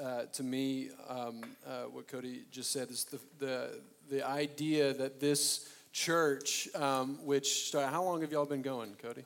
uh, to me. Um, uh, what Cody just said is the, the, the idea that this church, um, which started, how long have y'all been going, Cody?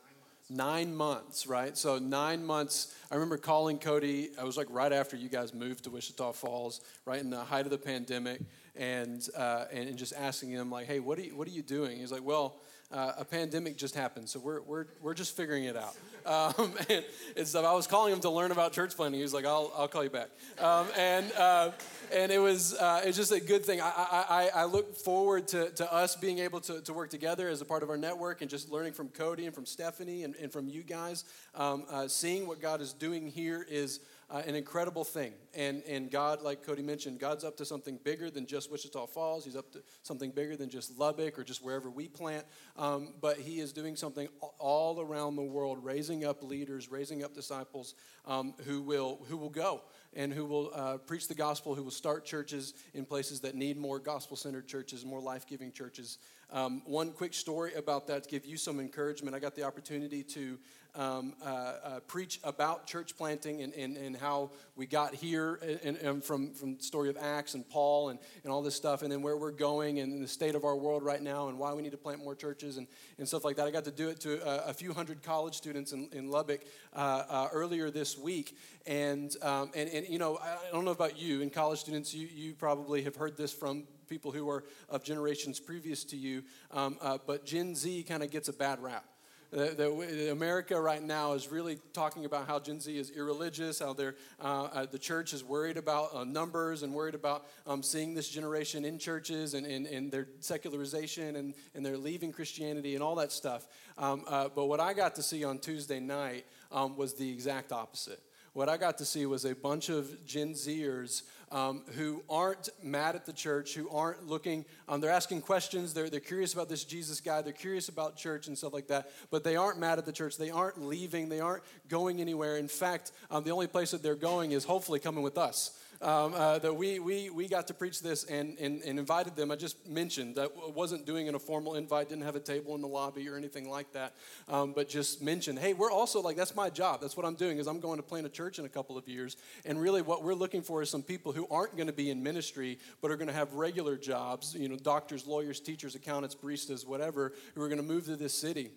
Nine months, right? So, nine months. I remember calling Cody, I was like right after you guys moved to Wichita Falls, right in the height of the pandemic, and, uh, and just asking him, like, hey, what are you, what are you doing? He's like, well, uh, a pandemic just happened, so we're, we're, we're just figuring it out. Um, and, and. I was calling him to learn about church planting. He was like, I'll, I'll call you back. Um, and, uh, and it was uh, it's just a good thing. I, I, I look forward to, to us being able to, to work together as a part of our network and just learning from Cody and from Stephanie and, and from you guys. Um, uh, seeing what God is doing here is uh, an incredible thing. And, and God, like Cody mentioned, God's up to something bigger than just Wichita Falls. He's up to something bigger than just Lubbock or just wherever we plant. Um, but He is doing something all around the world, raising up leaders, raising up disciples um, who, will, who will go and who will uh, preach the gospel, who will start churches in places that need more gospel centered churches, more life giving churches. Um, one quick story about that to give you some encouragement. I got the opportunity to um, uh, uh, preach about church planting and, and, and how we got here and, and, from, from the story of Acts and Paul and, and all this stuff, and then where we're going and the state of our world right now and why we need to plant more churches and, and stuff like that. I got to do it to a, a few hundred college students in, in Lubbock uh, uh earlier this week. And, um, and, and, you know, I don't know about you, and college students, you, you probably have heard this from people who are of generations previous to you, um, uh, but Gen Z kind of gets a bad rap. The, the, America right now is really talking about how Gen Z is irreligious, how uh, uh, the church is worried about uh, numbers and worried about um, seeing this generation in churches and, and, and their secularization and, and they're leaving Christianity and all that stuff. Um, uh, but what I got to see on Tuesday night um, was the exact opposite what I got to see was a bunch of Gen Zers um, who aren't mad at the church, who aren't looking, um, they're asking questions, they're, they're curious about this Jesus guy, they're curious about church and stuff like that, but they aren't mad at the church. They aren't leaving, they aren't going anywhere. In fact, um, the only place that they're going is hopefully coming with us um, uh, that we, we, we got to preach this and, and, and invited them. I just mentioned that wasn't doing it a formal invite, didn't have a table in the lobby or anything like that, um, but just mentioned, hey, we're also like, that's my job. That's what I'm doing is I'm going to plant a church in a couple of years. And really what we're looking for is some people who aren't going to be in ministry, but are going to have regular jobs, you know, doctors, lawyers, teachers, accountants, baristas, whatever, who are going to move to this city.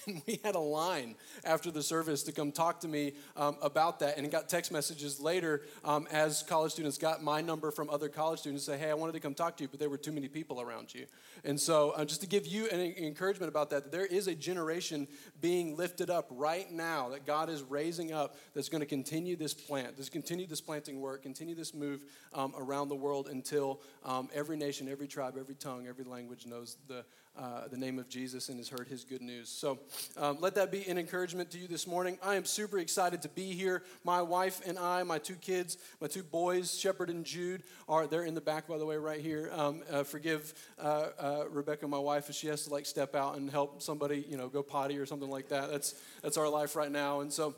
And we had a line after the service to come talk to me um, about that. And got text messages later um, as college students got my number from other college students say, hey, I wanted to come talk to you, but there were too many people around you. And so, uh, just to give you an encouragement about that, that there is a generation being lifted up right now that God is raising up that's going to continue this plant, that's continue this planting work, continue this move um, around the world until um, every nation, every tribe, every tongue, every language knows the uh, the name of Jesus and has heard his good news. So um, let that be an encouragement to you this morning. I am super excited to be here. My wife and I, my two kids, my two boys, Shepherd and Jude, are they're in the back, by the way, right here. Um, uh, forgive uh, uh Rebecca, my wife, if she has to like step out and help somebody, you know, go potty or something like that. That's that's our life right now, and so.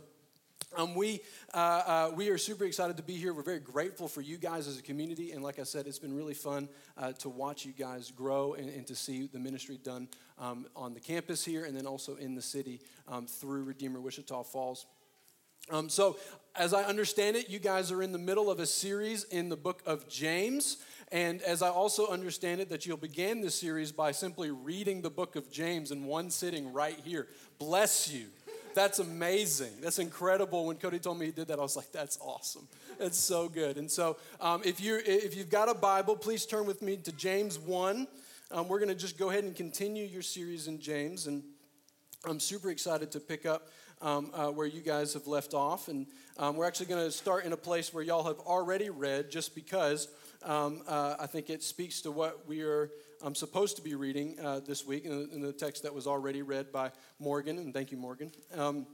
Um, we, uh, uh, we are super excited to be here. We're very grateful for you guys as a community. And like I said, it's been really fun uh, to watch you guys grow and, and to see the ministry done um, on the campus here and then also in the city um, through Redeemer Wichita Falls. Um, so, as I understand it, you guys are in the middle of a series in the book of James. And as I also understand it, that you'll begin this series by simply reading the book of James in one sitting right here. Bless you that's amazing. That's incredible. When Cody told me he did that, I was like, that's awesome. It's so good. And so, um, if you if you've got a Bible, please turn with me to James one. Um, we're going to just go ahead and continue your series in James, and I'm super excited to pick up um, uh, where you guys have left off. And um, we're actually going to start in a place where y'all have already read, just because um, uh, I think it speaks to what we are I'm supposed to be reading uh, this week in the, in the, text that was already read by Morgan, and thank you, Morgan. Um,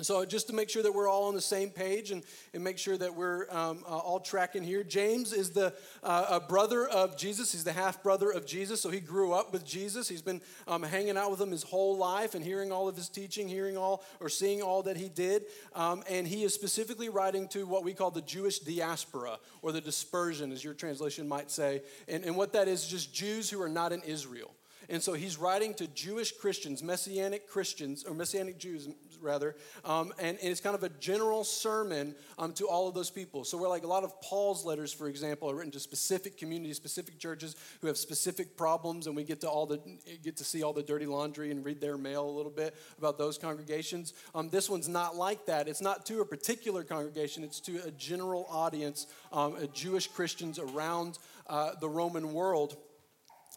so, just to make sure that we're all on the same page and, and make sure that we're um, uh, all tracking here, James is the uh, brother of Jesus. He's the half brother of Jesus. So, he grew up with Jesus. He's been um, hanging out with him his whole life and hearing all of his teaching, hearing all or seeing all that he did. Um, and he is specifically writing to what we call the Jewish diaspora or the dispersion, as your translation might say. And, and what that is, just Jews who are not in Israel. And so he's writing to Jewish Christians, Messianic Christians, or Messianic Jews, rather. Um, and, and, it's kind of a general sermon um, to all of those people. So, we're like a lot of Paul's letters, for example, are written to specific communities, specific churches who have specific problems, and we get to all the get to see all the dirty laundry and read their mail a little bit about those congregations. Um, this one's not like that. It's not to a particular congregation, it's to a general audience, um, Jewish Christians around uh, the Roman world.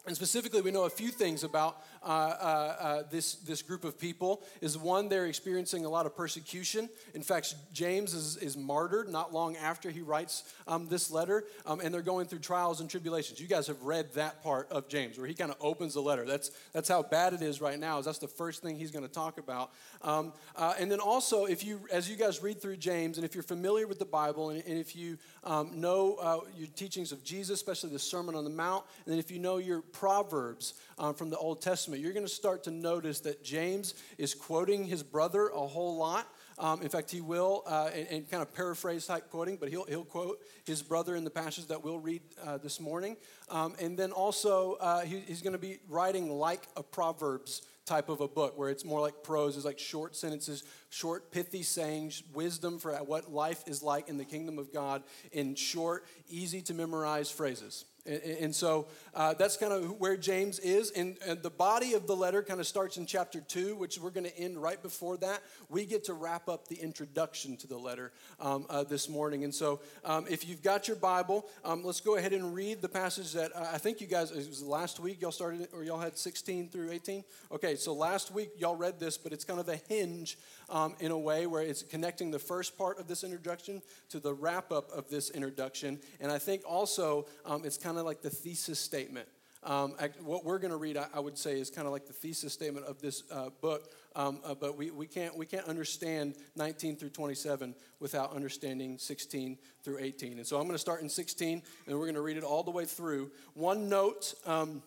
And specifically, we know a few things about uh, uh, uh, this, this group of people. Is one, they're experiencing a lot of persecution. In fact, James is, is martyred not long after he writes um, this letter, um, and they're going through trials and tribulations. You guys have read that part of James, where he kind of opens the letter. That's, that's how bad it is right now, is that's the first thing he's going to talk about. Um, uh, and then also, if you, as you guys read through James, and if you're familiar with the Bible, and, and if you um, know uh, your teachings of Jesus, especially the Sermon on the Mount, and then if you know your Proverbs um, from the Old Testament, you're going to start to notice that James is quoting his brother a whole lot. Um, in fact, he will, uh, and, and, kind of paraphrase type quoting, but he'll, he'll quote his brother in the passage that we'll read uh, this morning. Um, and then also, uh, he, he's going to be writing like a Proverbs type of a book where it's more like prose, it's like short sentences, short, pithy sayings, wisdom for what life is like in the kingdom of God in short, easy to memorize phrases. And, and so uh, that's kind of where James is. And, and, the body of the letter kind of starts in chapter two, which we're going to end right before that. We get to wrap up the introduction to the letter um, uh, this morning. And so um, if you've got your Bible, um, let's go ahead and read the passage that uh, I think you guys, it was last week y'all started, or y'all had 16 through 18? Okay, so last week y'all read this, but it's kind of a hinge um, in a way where it's connecting the first part of this introduction to the wrap up of this introduction. And I think also um, it's kind of like the thesis statement. Um, what we're going to read, I, I, would say, is kind of like the thesis statement of this uh, book. Um, uh, but we, we, can't, we can't understand 19 through 27 without understanding 16 through 18. And so I'm going to start in 16, and we're going to read it all the way through. One note. Um,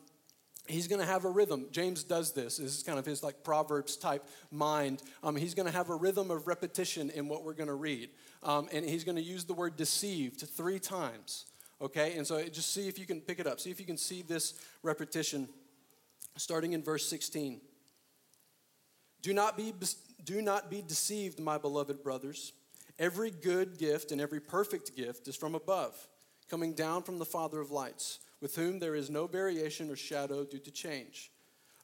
he's going to have a rhythm james does this this is kind of his like proverbs type mind um, he's going to have a rhythm of repetition in what we're going to read um, and he's going to use the word deceived three times okay and so just see if you can pick it up see if you can see this repetition starting in verse 16 do not be do not be deceived my beloved brothers every good gift and every perfect gift is from above coming down from the father of lights with whom there is no variation or shadow due to change.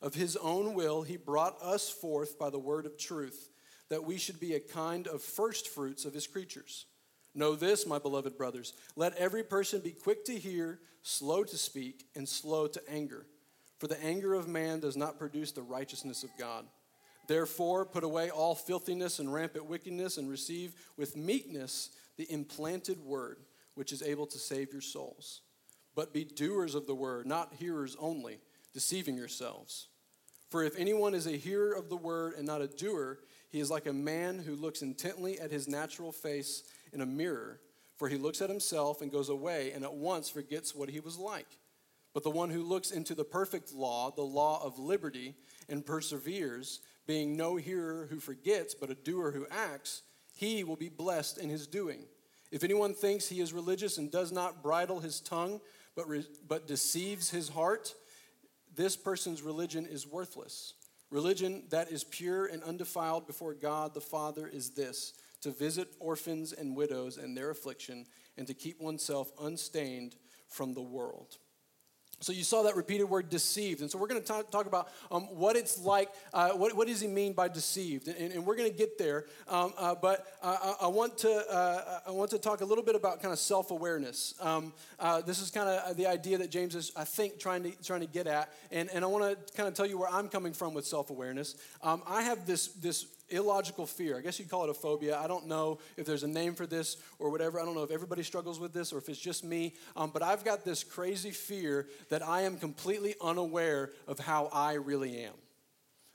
Of his own will, he brought us forth by the word of truth, that we should be a kind of first fruits of his creatures. Know this, my beloved brothers let every person be quick to hear, slow to speak, and slow to anger. For the anger of man does not produce the righteousness of God. Therefore, put away all filthiness and rampant wickedness, and receive with meekness the implanted word, which is able to save your souls but be doers of the word, not hearers only, deceiving yourselves. For if anyone is a hearer of the word and not a doer, he is like a man who looks intently at his natural face in a mirror. For he looks at himself and goes away and at once forgets what he was like. But the one who looks into the perfect law, the law of liberty, and perseveres, being no hearer who forgets, but a doer who acts, he will be blessed in his doing. If anyone thinks he is religious and does not bridle his tongue, but, re, but deceives his heart, this person's religion is worthless. Religion that is pure and undefiled before God the Father is this to visit orphans and widows in their affliction and to keep oneself unstained from the world. So you saw that repeated word deceived. And so we're going to talk, about um, what it's like. Uh, what, what does he mean by deceived? And, and we're going to get there. Um, uh, but I, I, want to, uh, I want to talk a little bit about kind of self awareness. Um, uh, this is kind of the idea that James is, I think, trying to, trying to get at. And, and I want to kind of tell you where I'm coming from with self awareness. Um, I have this, this illogical fear. I guess you'd call it a phobia. I don't know if there's a name for this or whatever. I don't know if everybody struggles with this or if it's just me. Um, but I've got this crazy fear that I am completely unaware of how I really am.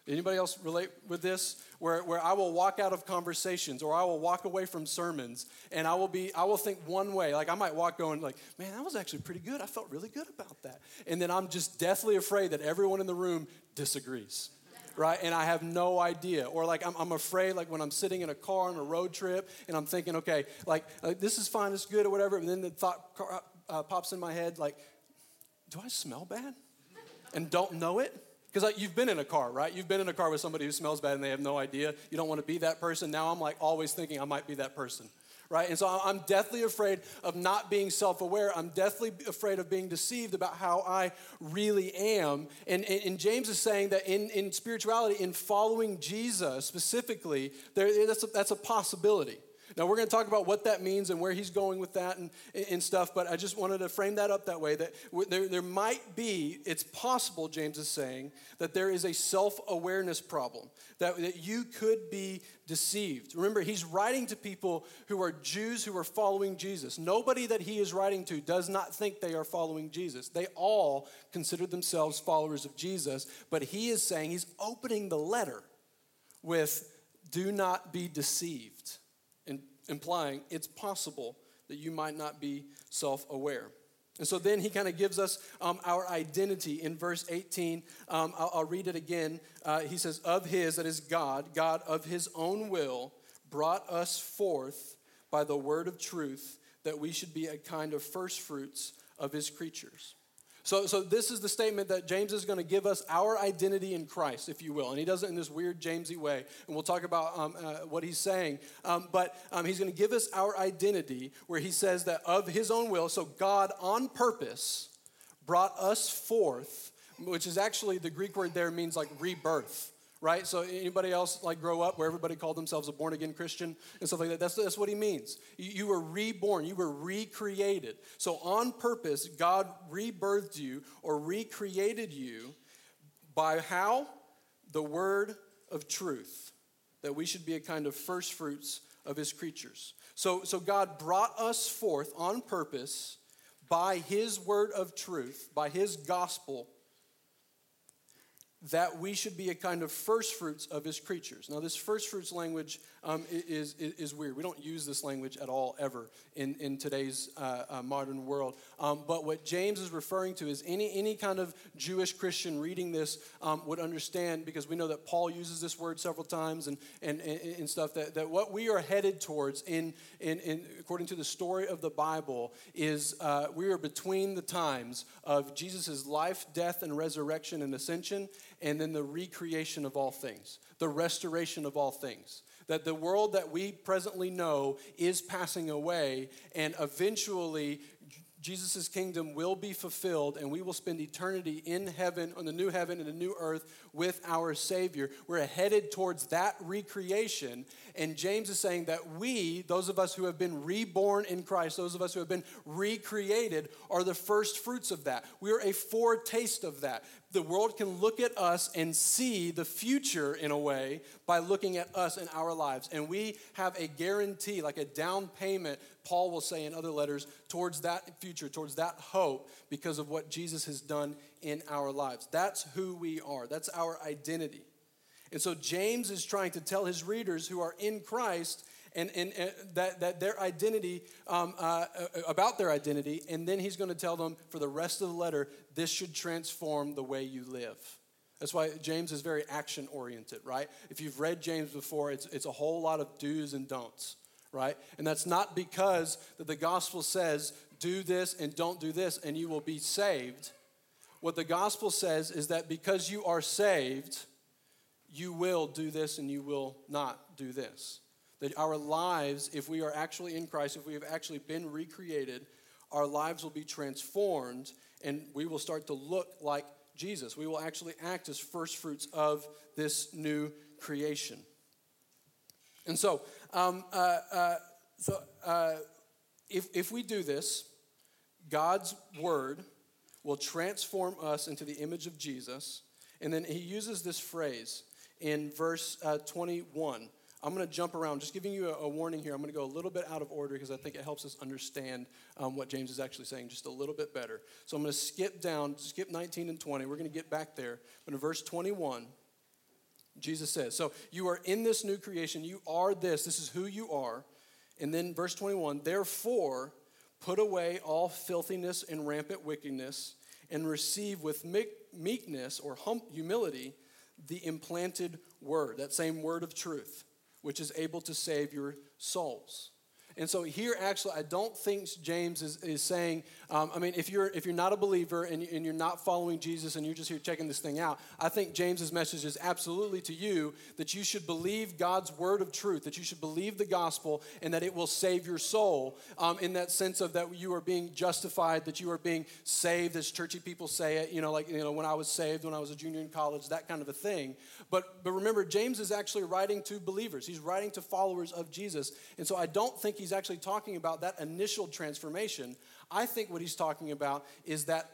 Anybody else relate with this? Where, where I will walk out of conversations or I will walk away from sermons and I will be I will think one way. Like I might walk going like, man, that was actually pretty good. I felt really good about that. And then I'm just deathly afraid that everyone in the room disagrees right? And I have no idea. Or like I'm, I'm afraid, like when I'm sitting in a car on a road trip and I'm thinking, okay, like uh, this is fine, it's good, or whatever. And then the thought uh, uh, pops in my head, like, do I smell bad? And don't know it? Because like, you've been in a car, right? You've been in a car with somebody who smells bad and they have no idea. You don't want to be that person. Now I'm like always thinking I might be that person, right? And so I'm deathly afraid of not being self aware. I'm deathly afraid of being deceived about how I really am. And, and, and, James is saying that in, in spirituality, in following Jesus specifically, there, that's, a, that's a possibility. Now, we're going to talk about what that means and where he's going with that and, and stuff, but I just wanted to frame that up that way that there, there might be, it's possible, James is saying, that there is a self awareness problem, that, that you could be deceived. Remember, he's writing to people who are Jews who are following Jesus. Nobody that he is writing to does not think they are following Jesus. They all consider themselves followers of Jesus, but he is saying, he's opening the letter with, do not be deceived implying it's possible that you might not be self aware. And so then he kind of gives us um, our identity in verse 18. Um, I'll, I'll, read it again. Uh, he says, Of his, that is God, God of his own will, brought us forth by the word of truth, that we should be a kind of first fruits of his creatures. So, so this is the statement that James is going to give us our identity in Christ, if you will. And he does it in this weird Jamesy way. And we'll talk about um, uh, what he's saying. Um, but um, he's going to give us our identity where he says that of his own will, so God on purpose brought us forth, which is actually the Greek word there means like rebirth right? So anybody else like grow up where everybody called themselves a born again Christian and stuff like that? That's, that's what he means. You, you were reborn, you were recreated. So on purpose, God rebirthed you or recreated you by how? The word of truth. That we should be a kind of first fruits of his creatures. So, so God brought us forth on purpose by his word of truth, by his gospel that we should be a kind of first fruits of his creatures. Now, this first fruits language um, is, is, is, weird. We don't use this language at all, ever, in, in today's uh, uh, modern world. Um, but what James is referring to is any, any kind of Jewish Christian reading this um, would understand, because we know that Paul uses this word several times and, and, and, and stuff, that, that what we are headed towards, in, in, in, according to the story of the Bible, is uh, we are between the times of Jesus' life, death, and resurrection and ascension and then the recreation of all things, the restoration of all things. That the world that we presently know is passing away, and eventually Jesus' kingdom will be fulfilled, and we will spend eternity in heaven, on the new heaven and the new earth with our Savior. We're headed towards that recreation. And James is saying that we, those of us who have been reborn in Christ, those of us who have been recreated, are the first fruits of that. We are a foretaste of that the world can look at us and see the future in a way by looking at us and our lives. And we have a guarantee, like a down payment, Paul will say in other letters, towards that future, towards that hope, because of what Jesus has done in our lives. That's who we are, that's our identity. And so James is trying to tell his readers who are in Christ and, and, and that, that their identity, um, uh, uh, about their identity, and then he's going to tell them for the rest of the letter, this should transform the way you live. That's why James is very action oriented, right? If you've read James before, it's, it's a whole lot of do's and don'ts, right? And that's not because that the gospel says, do this and don't do this, and you will be saved. What the gospel says is that because you are saved, you will do this and you will not do this. That our lives, if we are actually in Christ, if we have actually been recreated, our lives will be transformed and we will start to look like Jesus. We will actually act as first fruits of this new creation. And so, um, uh, uh, so uh, if, if we do this, God's word will transform us into the image of Jesus. And then he uses this phrase in verse uh, 21 I'm going to jump around, just giving you a, a, warning here. I'm going to go a little bit out of order because I think it helps us understand um, what James is actually saying just a little bit better. So I'm going to skip down, skip 19 and 20. We're going to get back there. But in verse 21, Jesus says, So you are in this new creation. You are this. This is who you are. And then verse 21, therefore, put away all filthiness and rampant wickedness and receive with meekness or humility the implanted word, that same word of truth which is able to save your souls. And so here, actually, I don't think James is, is saying, um, I mean, if you're, if you're not a believer and, and you're not following Jesus and you're just here checking this thing out, I think James's message is absolutely to you that you should believe God's word of truth, that you should believe the gospel, and that it will save your soul um, in that sense of that you are being justified, that you are being saved, as churchy people say it, you know, like, you know, when I was saved, when I was a junior in college, that kind of a thing. But, but remember, James is actually writing to believers, he's writing to followers of Jesus. And so I don't think he's actually talking about that initial transformation. I think what he's talking about is that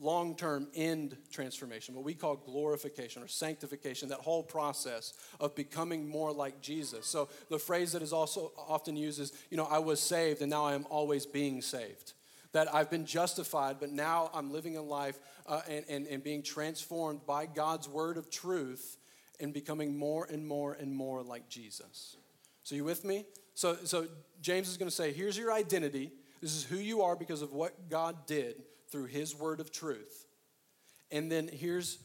long term end transformation, what we call glorification or sanctification, that whole process of becoming more like Jesus. So the phrase that is also often used is, you know, I was saved and now I am always being saved. That I've been justified, but now I'm living a life uh, and, and, and being transformed by God's word of truth and becoming more and more and more like Jesus. So, you with me? So, so James is going to say, here's your identity. This is who you are because of what God did through his word of truth. And then here's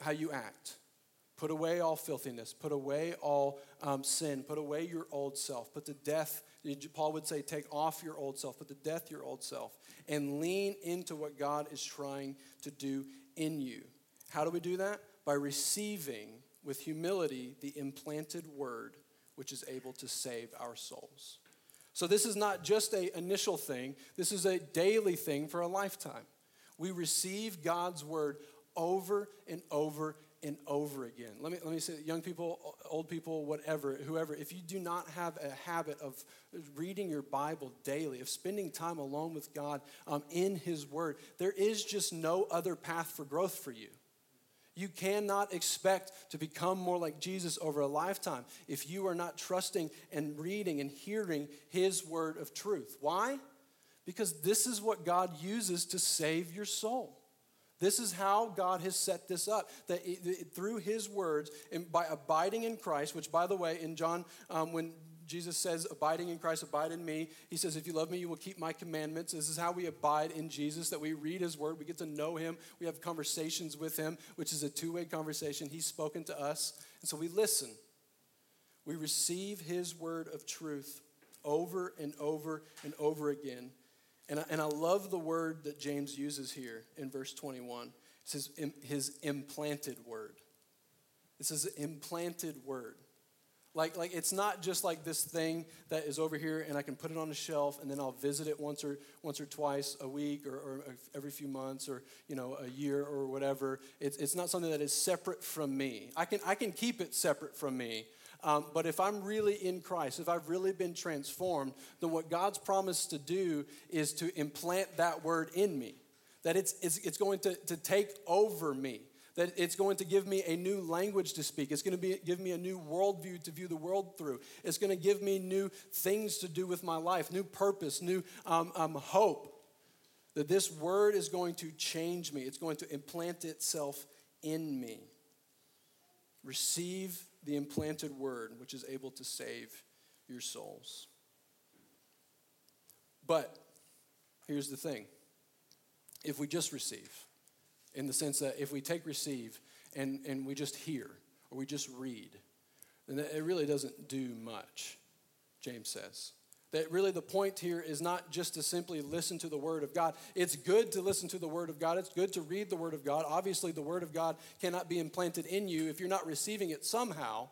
how you act put away all filthiness, put away all um, sin, put away your old self, put to death. Paul would say, take off your old self, put to death your old self, and lean into what God is trying to do in you. How do we do that? By receiving with humility the implanted word which is able to save our souls. So, this is not just a initial thing, this is a daily thing for a lifetime. We receive God's word over and over and over again. Let me, let me say, young people, old people, whatever, whoever, if you do not have a habit of reading your Bible daily, of spending time alone with God um, in His Word, there is just no other path for growth for you. You cannot expect to become more like Jesus over a lifetime if you are not trusting and reading and hearing His word of truth. Why? Because this is what God uses to save your soul. This is how God has set this up. That through His words and by abiding in Christ, which, by the way, in John, um, when Jesus says, abiding in Christ, abide in me. He says, if you love me, you will keep my commandments. This is how we abide in Jesus, that we read his word, we get to know him, we have conversations with him, which is a two way conversation. He's spoken to us, and so we listen. We receive his word of truth over and over and over again. And I, and I love the word that James uses here in verse 21. It says, his implanted word. This is an implanted word. Like, like it's not just like this thing that is over here and I can put it on a shelf and then I'll visit it once or once or twice a week or, or every few months or you know a year or whatever. It's, it's not something that is separate from me. I can I can keep it separate from me. Um, but if I'm really in Christ, if I've really been transformed, then what God's promised to do is to implant that word in me. That it's, it's, it's going to, to take over me that it's going to give me a new language to speak. It's going to be, give me a new worldview to view the world through. It's going to give me new things to do with my life, new purpose, new um, um, hope. That this word is going to change me, it's going to implant itself in me. Receive the implanted word, which is able to save your souls. But here's the thing if we just receive, in the sense that if we take receive and, and we just hear or we just read, then it really doesn't do much, James says. That really the point here is not just to simply listen to the Word of God. It's good to listen to the Word of God. It's good to read the Word of God. Obviously, the Word of God cannot be implanted in you if you're not receiving it somehow.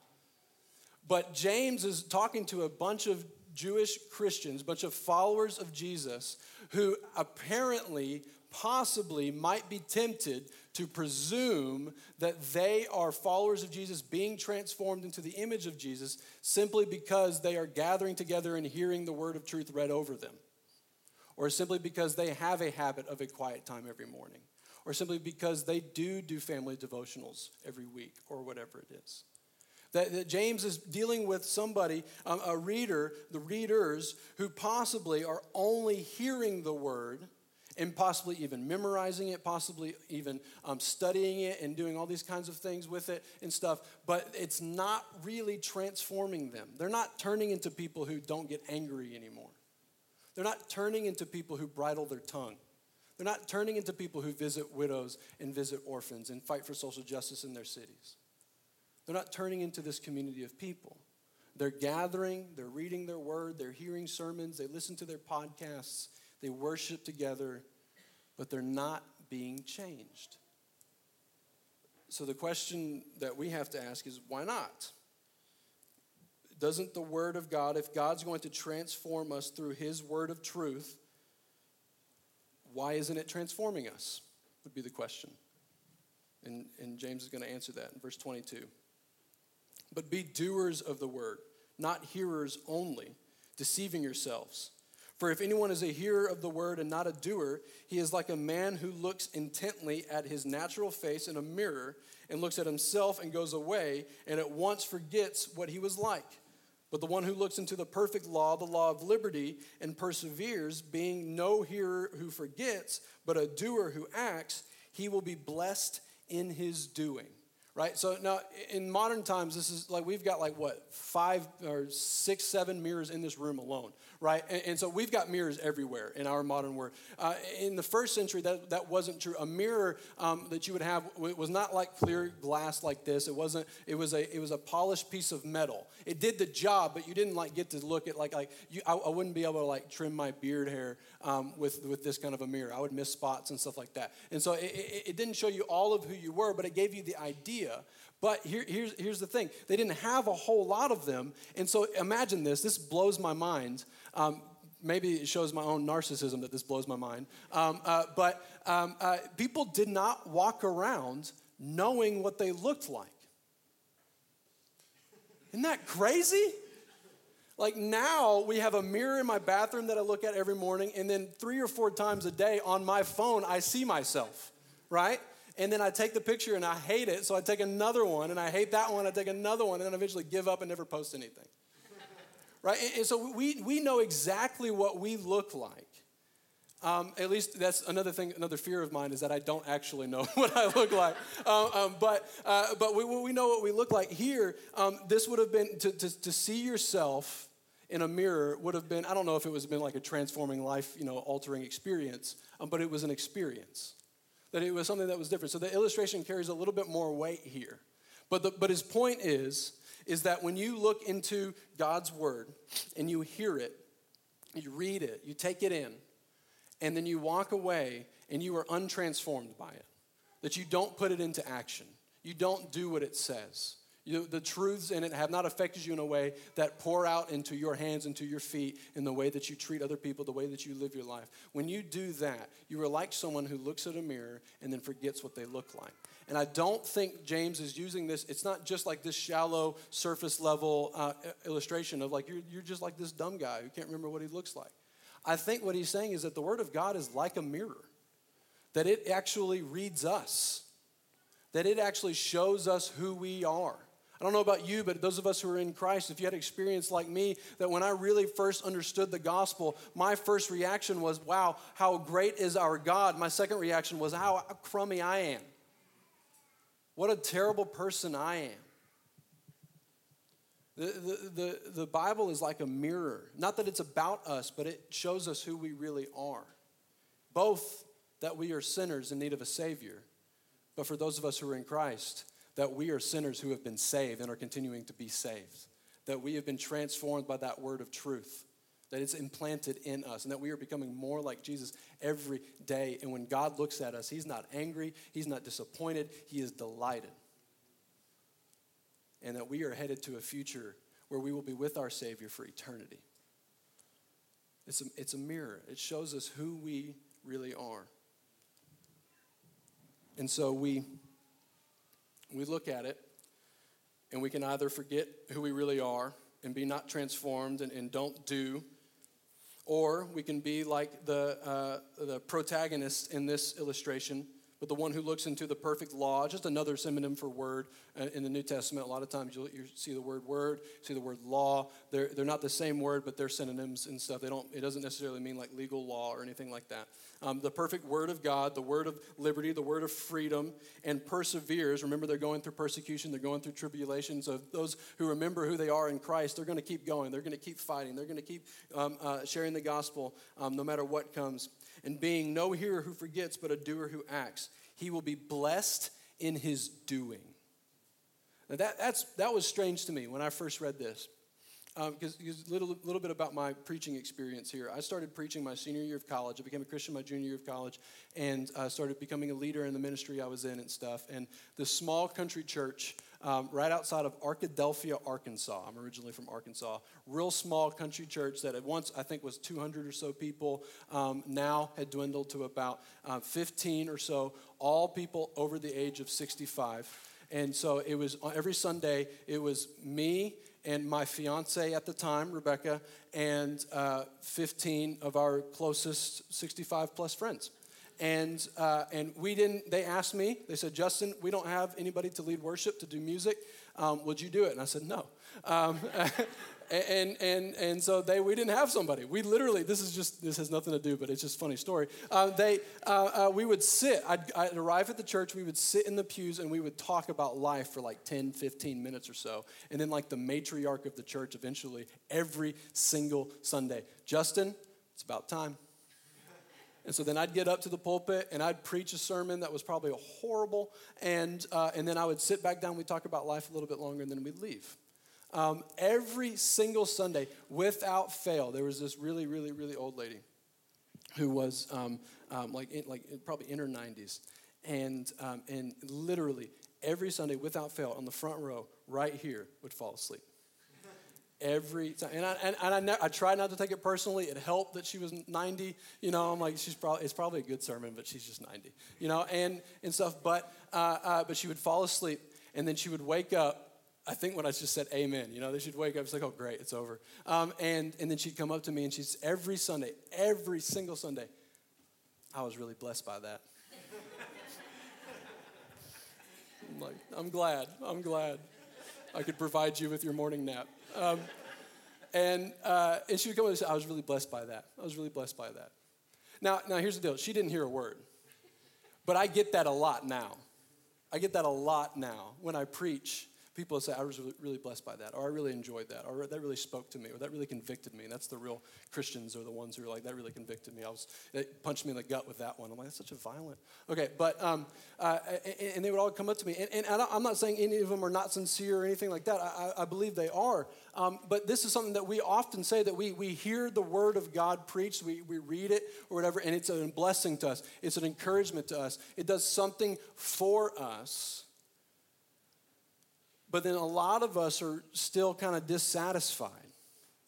But James is talking to a bunch of Jewish Christians, bunch of followers of Jesus, who apparently possibly might be tempted to presume that they are followers of Jesus being transformed into the image of Jesus simply because they are gathering together and hearing the word of truth read over them, or simply because they have a habit of a quiet time every morning, or simply because they do do family devotionals every week, or whatever it is. That, that, James is dealing with somebody, um, a reader, the readers, who possibly are only hearing the word and possibly even memorizing it, possibly even um, studying it and doing all these kinds of things with it and stuff, but it's not really transforming them. They're not turning into people who don't get angry anymore. They're not turning into people who bridle their tongue. They're not turning into people who visit widows and visit orphans and fight for social justice in their cities. They're not turning into this community of people. they're gathering, they're reading their word, they're hearing sermons, they listen to their podcasts, they worship together, but they're not being changed. So the question that we have to ask is why not? Doesn't the Word of God, if God's going to transform us through His Word of truth, why isn't it transforming us? Would be the question. And, and James is going to answer that in verse 22. But be doers of the Word, not hearers only, deceiving yourselves. For if anyone is a hearer of the word and not a doer, he is like a man who looks intently at his natural face in a mirror and looks at himself and goes away and at once forgets what he was like. But the one who looks into the perfect law, the law of liberty, and perseveres, being no hearer who forgets, but a doer who acts, he will be blessed in his doing right? So now in modern times, this is like we've got like what five or six, seven mirrors in this room alone, right? And, and so we've got mirrors everywhere in our modern world. Uh, in the first century, that, that wasn't true. A mirror um, that you would have was not like clear glass like this. It wasn't. It was a it was a polished piece of metal. It did the job, but you didn't like get to look at like like you. I, I wouldn't be able to like trim my beard hair um, with with this kind of a mirror. I would miss spots and stuff like that. And so it, it, it didn't show you all of who you were, but it gave you the idea But here, here's, here's the thing they didn't have a whole lot of them. And so imagine this this blows my mind. Um, maybe it shows my own narcissism that this blows my mind. Um, uh, but um, uh, people did not walk around knowing what they looked like. Isn't that crazy? Like now, we have a mirror in my bathroom that I look at every morning, and then three or four times a day on my phone, I see myself, right? And then I take the picture and I hate it, so I take another one, and I hate that one, I take another one, and then eventually give up and never post anything. right? And, and, so we, we know exactly what we look like. Um, at least that's another thing, another fear of mine is that I don't actually know what I look like. Um, um, but uh, but we, we know what we look like. Here, um, this would have been to, to, to see yourself in a mirror would have been, I don't know if it was been like a transforming life, you know, altering experience, um, but it was an experience that it was something that was different. So the illustration carries a little bit more weight here. But, the, but his point is, is that when you look into God's word and you hear it, you read it, you take it in, and then you walk away and you are untransformed by it, that you don't put it into action, you don't do what it says. You, the truths in it have not affected you in a way that pour out into your hands, and into your feet, in the way that you treat other people, the way that you live your life. When you do that, you are like someone who looks at a mirror and then forgets what they look like. And I don't think James is using this, it's not just like this shallow, surface level uh, illustration of like, you're, you're just like this dumb guy who can't remember what he looks like. I think what he's saying is that the Word of God is like a mirror, that it actually reads us, that it actually shows us who we are. I don't know about you, but those of us who are in Christ, if you had experience like me, that when I really first understood the gospel, my first reaction was, wow, how great is our God. My second reaction was, how crummy I am. What a terrible person I am. The, the, the, the Bible is like a mirror. Not that it's about us, but it shows us who we really are. Both that we are sinners in need of a Savior, but for those of us who are in Christ, that we are sinners who have been saved and are continuing to be saved, that we have been transformed by that word of truth, that it's implanted in us, and that we are becoming more like Jesus every day. And when God looks at us, He's not angry, He's not disappointed, He is delighted. And that we are headed to a future where we will be with our Savior for eternity. It's a, it's a mirror, it shows us who we really are. And so we we look at it and we can either forget who we really are and be not transformed and, and don't do, or we can be like the, uh, the protagonist in this illustration but the one who looks into the perfect law, just another synonym for word uh, in the New Testament. A lot of times you'll, you see the word word, see the word law. They're, they're not the same word, but they're synonyms and stuff. They don't, it doesn't necessarily mean like legal law or anything like that. Um, the perfect word of God, the word of liberty, the word of freedom, and perseveres. Remember, they're going through persecution, they're going through tribulation. So those who remember who they are in Christ, they're going to keep going. They're going to keep fighting. They're going to keep um, uh, sharing the gospel um, no matter what comes and being no hearer who forgets, but a doer who acts. He will be blessed in his doing. Now that, that's, that was strange to me when I first read this. Because um, a little, little bit about my preaching experience here. I started preaching my senior year of college. I became a Christian my junior year of college and uh, started becoming a leader in the ministry I was in and stuff. And this small country church um, right outside of Arkadelphia, Arkansas. I'm originally from Arkansas. Real small country church that at once I think was 200 or so people, um, now had dwindled to about uh, 15 or so, all people over the age of 65. And so it was every Sunday, it was me and my fiance at the time, Rebecca, and uh, 15 of our closest 65 plus friends. And, uh, and we didn't, they asked me, they said, Justin, we don't have anybody to lead worship, to do music. Um, would you do it? And I said, no. Um, and, and, and so they, we didn't have somebody. We literally, this is just, this has nothing to do, but it's just funny story. Uh, they, uh, uh, we would sit, I'd, I'd arrive at the church, we would sit in the pews and we would talk about life for like 10, 15 minutes or so. And then like the matriarch of the church eventually, every single Sunday, Justin, it's about time. And so then I'd get up to the pulpit and I'd preach a sermon that was probably horrible. And, uh, and then I would sit back down, we'd talk about life a little bit longer, and then we'd leave. Um, every single Sunday, without fail, there was this really, really, really old lady who was um, um, like, in, like probably in her 90s. And, um, and literally every Sunday, without fail, on the front row, right here, would fall asleep every time. And I, and, and I, ne- I tried not to take it personally. It helped that she was 90. You know, I'm like, she's probably, it's probably a good sermon, but she's just 90. You know, and, and stuff. But, uh, uh, but she would fall asleep, and then she would wake up I think when I just said amen, you know, they should wake up. It's like, oh, great, it's over. Um, and, and then she'd come up to me and she's every Sunday, every single Sunday, I was really blessed by that. I'm like, I'm glad, I'm glad I could provide you with your morning nap. Um, and, uh, and she would come and say, I was really blessed by that. I was really blessed by that. Now, now, here's the deal. She didn't hear a word. But I get that a lot now. I get that a lot now when I preach people say, I was really blessed by that, or I really enjoyed that, or that really spoke to me, or that really convicted me. And that's the real Christians are the ones who are like, that really convicted me. I was, it punched me in the gut with that one. I'm like, that's such a violent. Okay, but, um, uh, and, they would all come up to me. And, and I'm not saying any of them are not sincere or anything like that. I, I believe they are. Um, but this is something that we often say that we, we hear the word of God preached, we, we read it or whatever, and it's a blessing to us. It's an encouragement to us. It does something for us but then a lot of us are still kind of dissatisfied.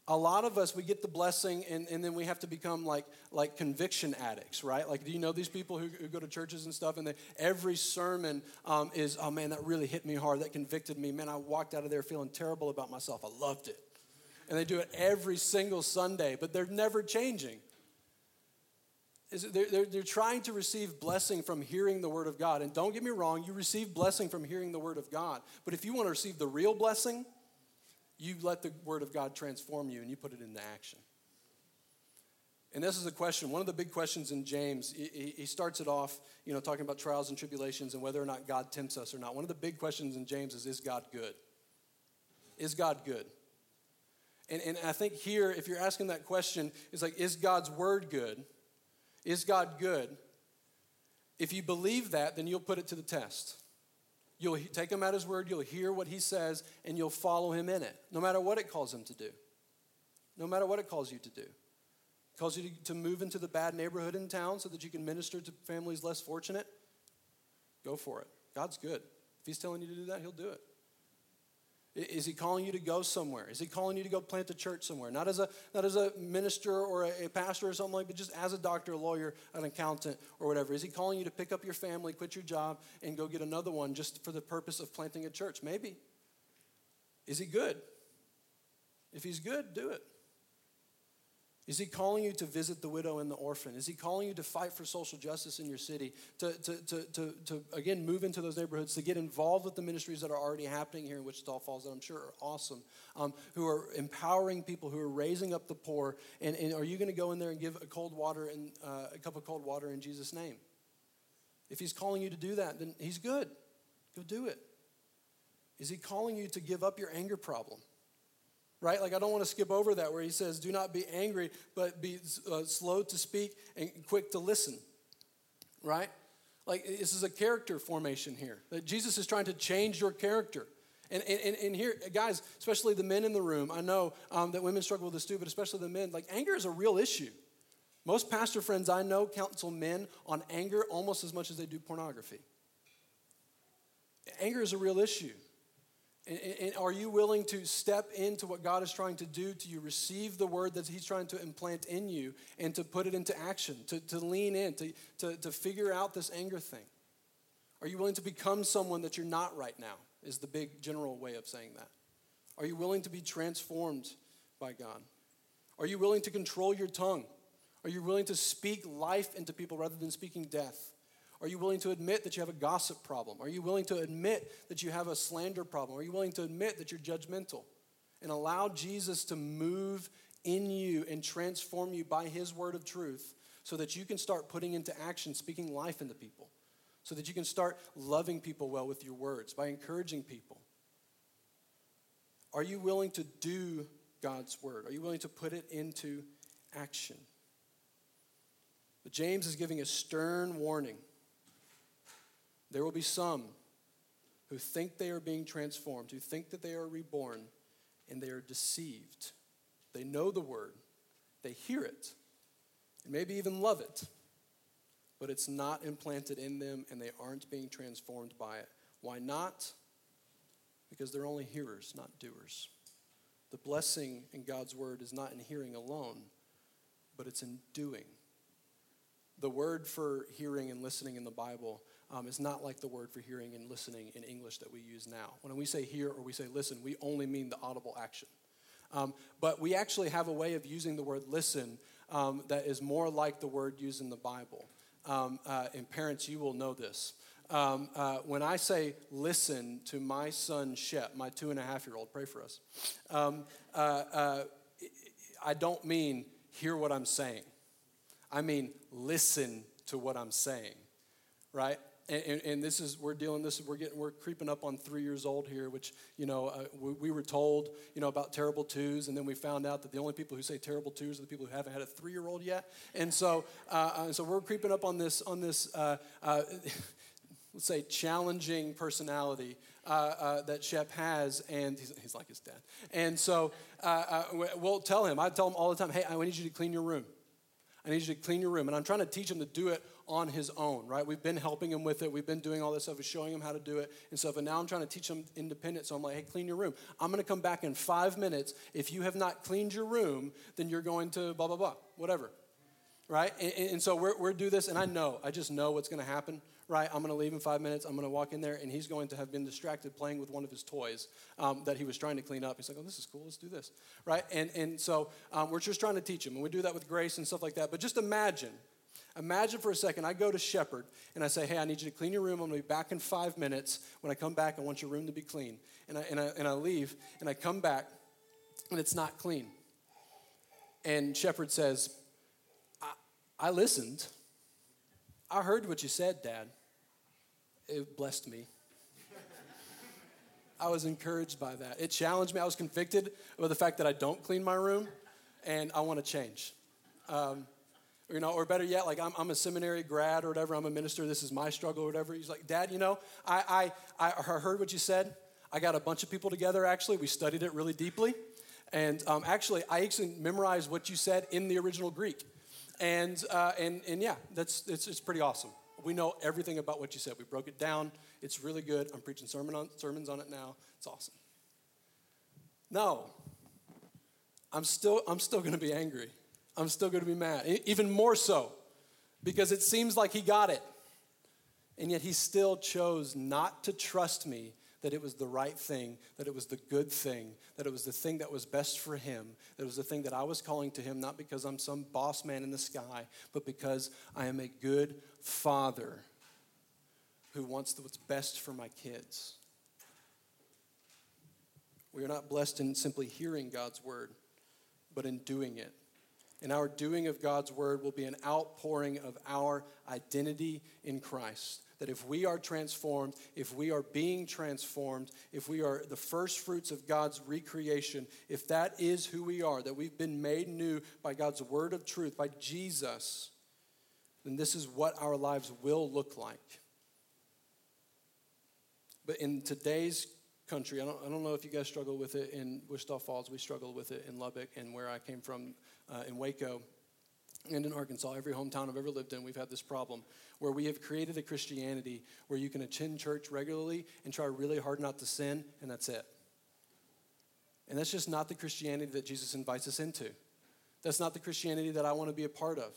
A lot of us, we get the blessing and, and then we have to become like, like conviction addicts, right? Like, do you know these people who, who go to churches and stuff and they, every sermon um, is, oh man, that really hit me hard. That convicted me. Man, I walked out of there feeling terrible about myself. I loved it. And they do it every single Sunday, but they're never changing is they're, they're, they're, trying to receive blessing from hearing the word of God. And don't get me wrong, you receive blessing from hearing the word of God. But if you want to receive the real blessing, you let the word of God transform you and you put it into action. And this is a question, one of the big questions in James. He, he starts it off, you know, talking about trials and tribulations and whether or not God tempts us or not. One of the big questions in James is Is God good? Is God good? And, and I think here, if you're asking that question, it's like, Is God's word good? Is God good? If you believe that, then you'll put it to the test. You'll take him at his word, you'll hear what he says, and you'll follow him in it, no matter what it calls him to do. No matter what it calls you to do. It calls you to, to move into the bad neighborhood in town so that you can minister to families less fortunate. Go for it. God's good. If he's telling you to do that, he'll do it. Is he calling you to go somewhere? Is he calling you to go plant a church somewhere? Not as a, not as a minister or a, a pastor or something like but just as a doctor, a lawyer, an accountant, or whatever. Is he calling you to pick up your family, quit your job, and go get another one just for the purpose of planting a church? Maybe. Is he good? If he's good, do it. Is he calling you to visit the widow and the orphan? Is he calling you to fight for social justice in your city? To, to, to, to, to, again, move into those neighborhoods, to get involved with the ministries that are already happening here in Wichita Falls that I'm sure are awesome, um, who are empowering people, who are raising up the poor? And, and are you going to go in there and give a cold water and uh, a cup of cold water in Jesus' name? If he's calling you to do that, then he's good. Go do it. Is he calling you to give up your anger problem? Right? Like, I don't want to skip over that where he says, Do not be angry, but be uh, slow to speak and quick to listen, right? Like, this is a character formation here. That Jesus is trying to change your character. And, and, and here, guys, especially the men in the room, I know um, that women struggle with this too, but especially the men, like anger is a real issue. Most pastor friends I know counsel men on anger almost as much as they do pornography. Anger is a real issue. And, and, are you willing to step into what God is trying to do to you, receive the word that He's trying to implant in you, and to put it into action, to, to lean in, to, to, to figure out this anger thing? Are you willing to become someone that you're not right now? Is the big general way of saying that. Are you willing to be transformed by God? Are you willing to control your tongue? Are you willing to speak life into people rather than speaking death? Are you willing to admit that you have a gossip problem? Are you willing to admit that you have a slander problem? Are you willing to admit that you're judgmental? And allow Jesus to move in you and transform you by his word of truth so that you can start putting into action, speaking life into people, so that you can start loving people well with your words, by encouraging people. Are you willing to do God's word? Are you willing to put it into action? But James is giving a stern warning there will be some who think they are being transformed, who think that they are reborn, and they are deceived. They know the word, they hear it, and maybe even love it, but it's not implanted in them and they aren't being transformed by it. Why not? Because they're only hearers, not doers. The blessing in God's word is not in hearing alone, but it's in doing. The word for hearing and listening in the Bible um, is not like the word for hearing and listening in English that we use now. When we say hear or we say listen, we only mean the audible action. Um, but we actually have a way of using the word listen um, that is more like the word used in the Bible. Um, uh, and parents, you will know this. Um, uh, when I say listen to my son Shep, my two and a half year old, pray for us, um, uh, uh, I don't mean hear what I'm saying. I mean listen to what I'm saying, right? And, and, this is we're dealing this we're getting we're creeping up on three years old here which you know uh, we, we, were told you know about terrible twos and then we found out that the only people who say terrible twos are the people who haven't had a three-year-old yet and so uh, uh so we're creeping up on this on this uh, uh let's say challenging personality uh, that Shep has, and he's, he's, like his dad. And so we'll tell him. I tell him all the time, "Hey, I need you to clean your room. I need you to clean your room." And I'm trying to teach him to do it on his own, right? We've been helping him with it. We've been doing all this stuff, showing him how to do it and stuff. And now I'm trying to teach him independent. So I'm like, hey, clean your room. I'm going to come back in five minutes. If you have not cleaned your room, then you're going to blah, blah, blah, whatever, right? And, and so we're, we're do this, and I know, I just know what's going to happen, right? I'm going to leave in five minutes. I'm going to walk in there, and he's going to have been distracted playing with one of his toys um, that he was trying to clean up. He's like, oh, this is cool. Let's do this, right? And, and so um, we're just trying to teach him, and we do that with grace and stuff like that. But just imagine, Imagine for a second, I go to Shepherd and I say, Hey, I need you to clean your room. I'm going to be back in five minutes. When I come back, I want your room to be clean. And I, and I, and I leave and I come back and it's not clean. And Shepherd says, I, I listened. I heard what you said, Dad. It blessed me. I was encouraged by that. It challenged me. I was convicted of the fact that I don't clean my room and I want to change. Um, you know, or better yet, like I'm, I'm a seminary grad or whatever, I'm a minister, this is my struggle or whatever. He's like, Dad, you know, I, I, I heard what you said. I got a bunch of people together actually. We studied it really deeply. And um, actually, I actually memorized what you said in the original Greek. And, uh, and, and yeah, that's, it's, it's pretty awesome. We know everything about what you said. We broke it down. It's really good. I'm preaching sermon on, sermons on it now. It's awesome. No, I'm still, I'm still going to be angry. I'm still going to be mad. Even more so, because it seems like he got it. And yet he still chose not to trust me that it was the right thing, that it was the good thing, that it was the thing that was best for him, that it was the thing that I was calling to him, not because I'm some boss man in the sky, but because I am a good father who wants what's best for my kids. We are not blessed in simply hearing God's word, but in doing it and our doing of God's word will be an outpouring of our identity in Christ. That if we are transformed, if we are being transformed, if we are the first fruits of God's recreation, if that is who we are, that we've been made new by God's word of truth, by Jesus, then this is what our lives will look like. But in today's country. I don't, I don't know if you guys struggle with it in Wichita Falls. We struggle with it in Lubbock and where I came from uh, in Waco and in Arkansas. Every hometown I've ever lived in, we've had this problem where we have created a Christianity where you can attend church regularly and try really hard not to sin, and that's it. And that's just not the Christianity that Jesus invites us into. That's not the Christianity that I want to be a part of.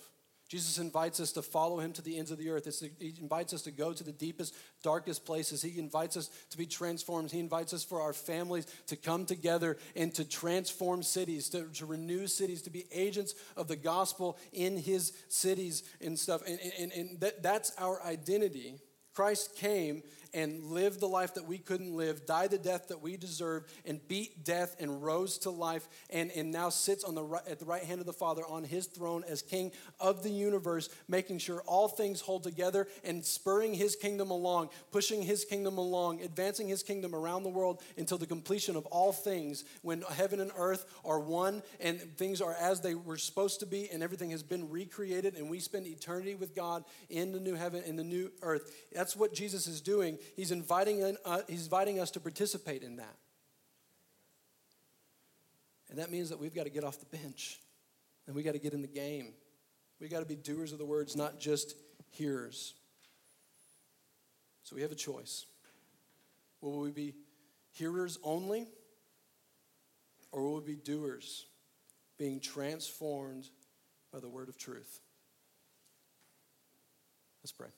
Jesus invites us to follow him to the ends of the earth. he invites us to go to the deepest, darkest places. He invites us to be transformed. He invites us for our families to come together and to transform cities, to, to renew cities, to be agents of the gospel in his cities and stuff. And, and, and that, that's our identity. Christ came and lived the life that we couldn't live, died the death that we deserved, and beat death and rose to life, and, and now sits on the right, at the right hand of the Father on his throne as King of the universe, making sure all things hold together and spurring his kingdom along, pushing his kingdom along, advancing his kingdom around the world until the completion of all things, when heaven and earth are one and things are as they were supposed to be, and everything has been recreated, and we spend eternity with God in the new heaven and the new earth. That's what Jesus is doing He's inviting, uh, he's inviting us to participate in that. And that means that we've got to get off the bench and we got to get in the game. We got to be doers of the words, not just hearers. So we have a choice. Will we be hearers only, or will we be doers, being transformed by the word of truth? Let's pray.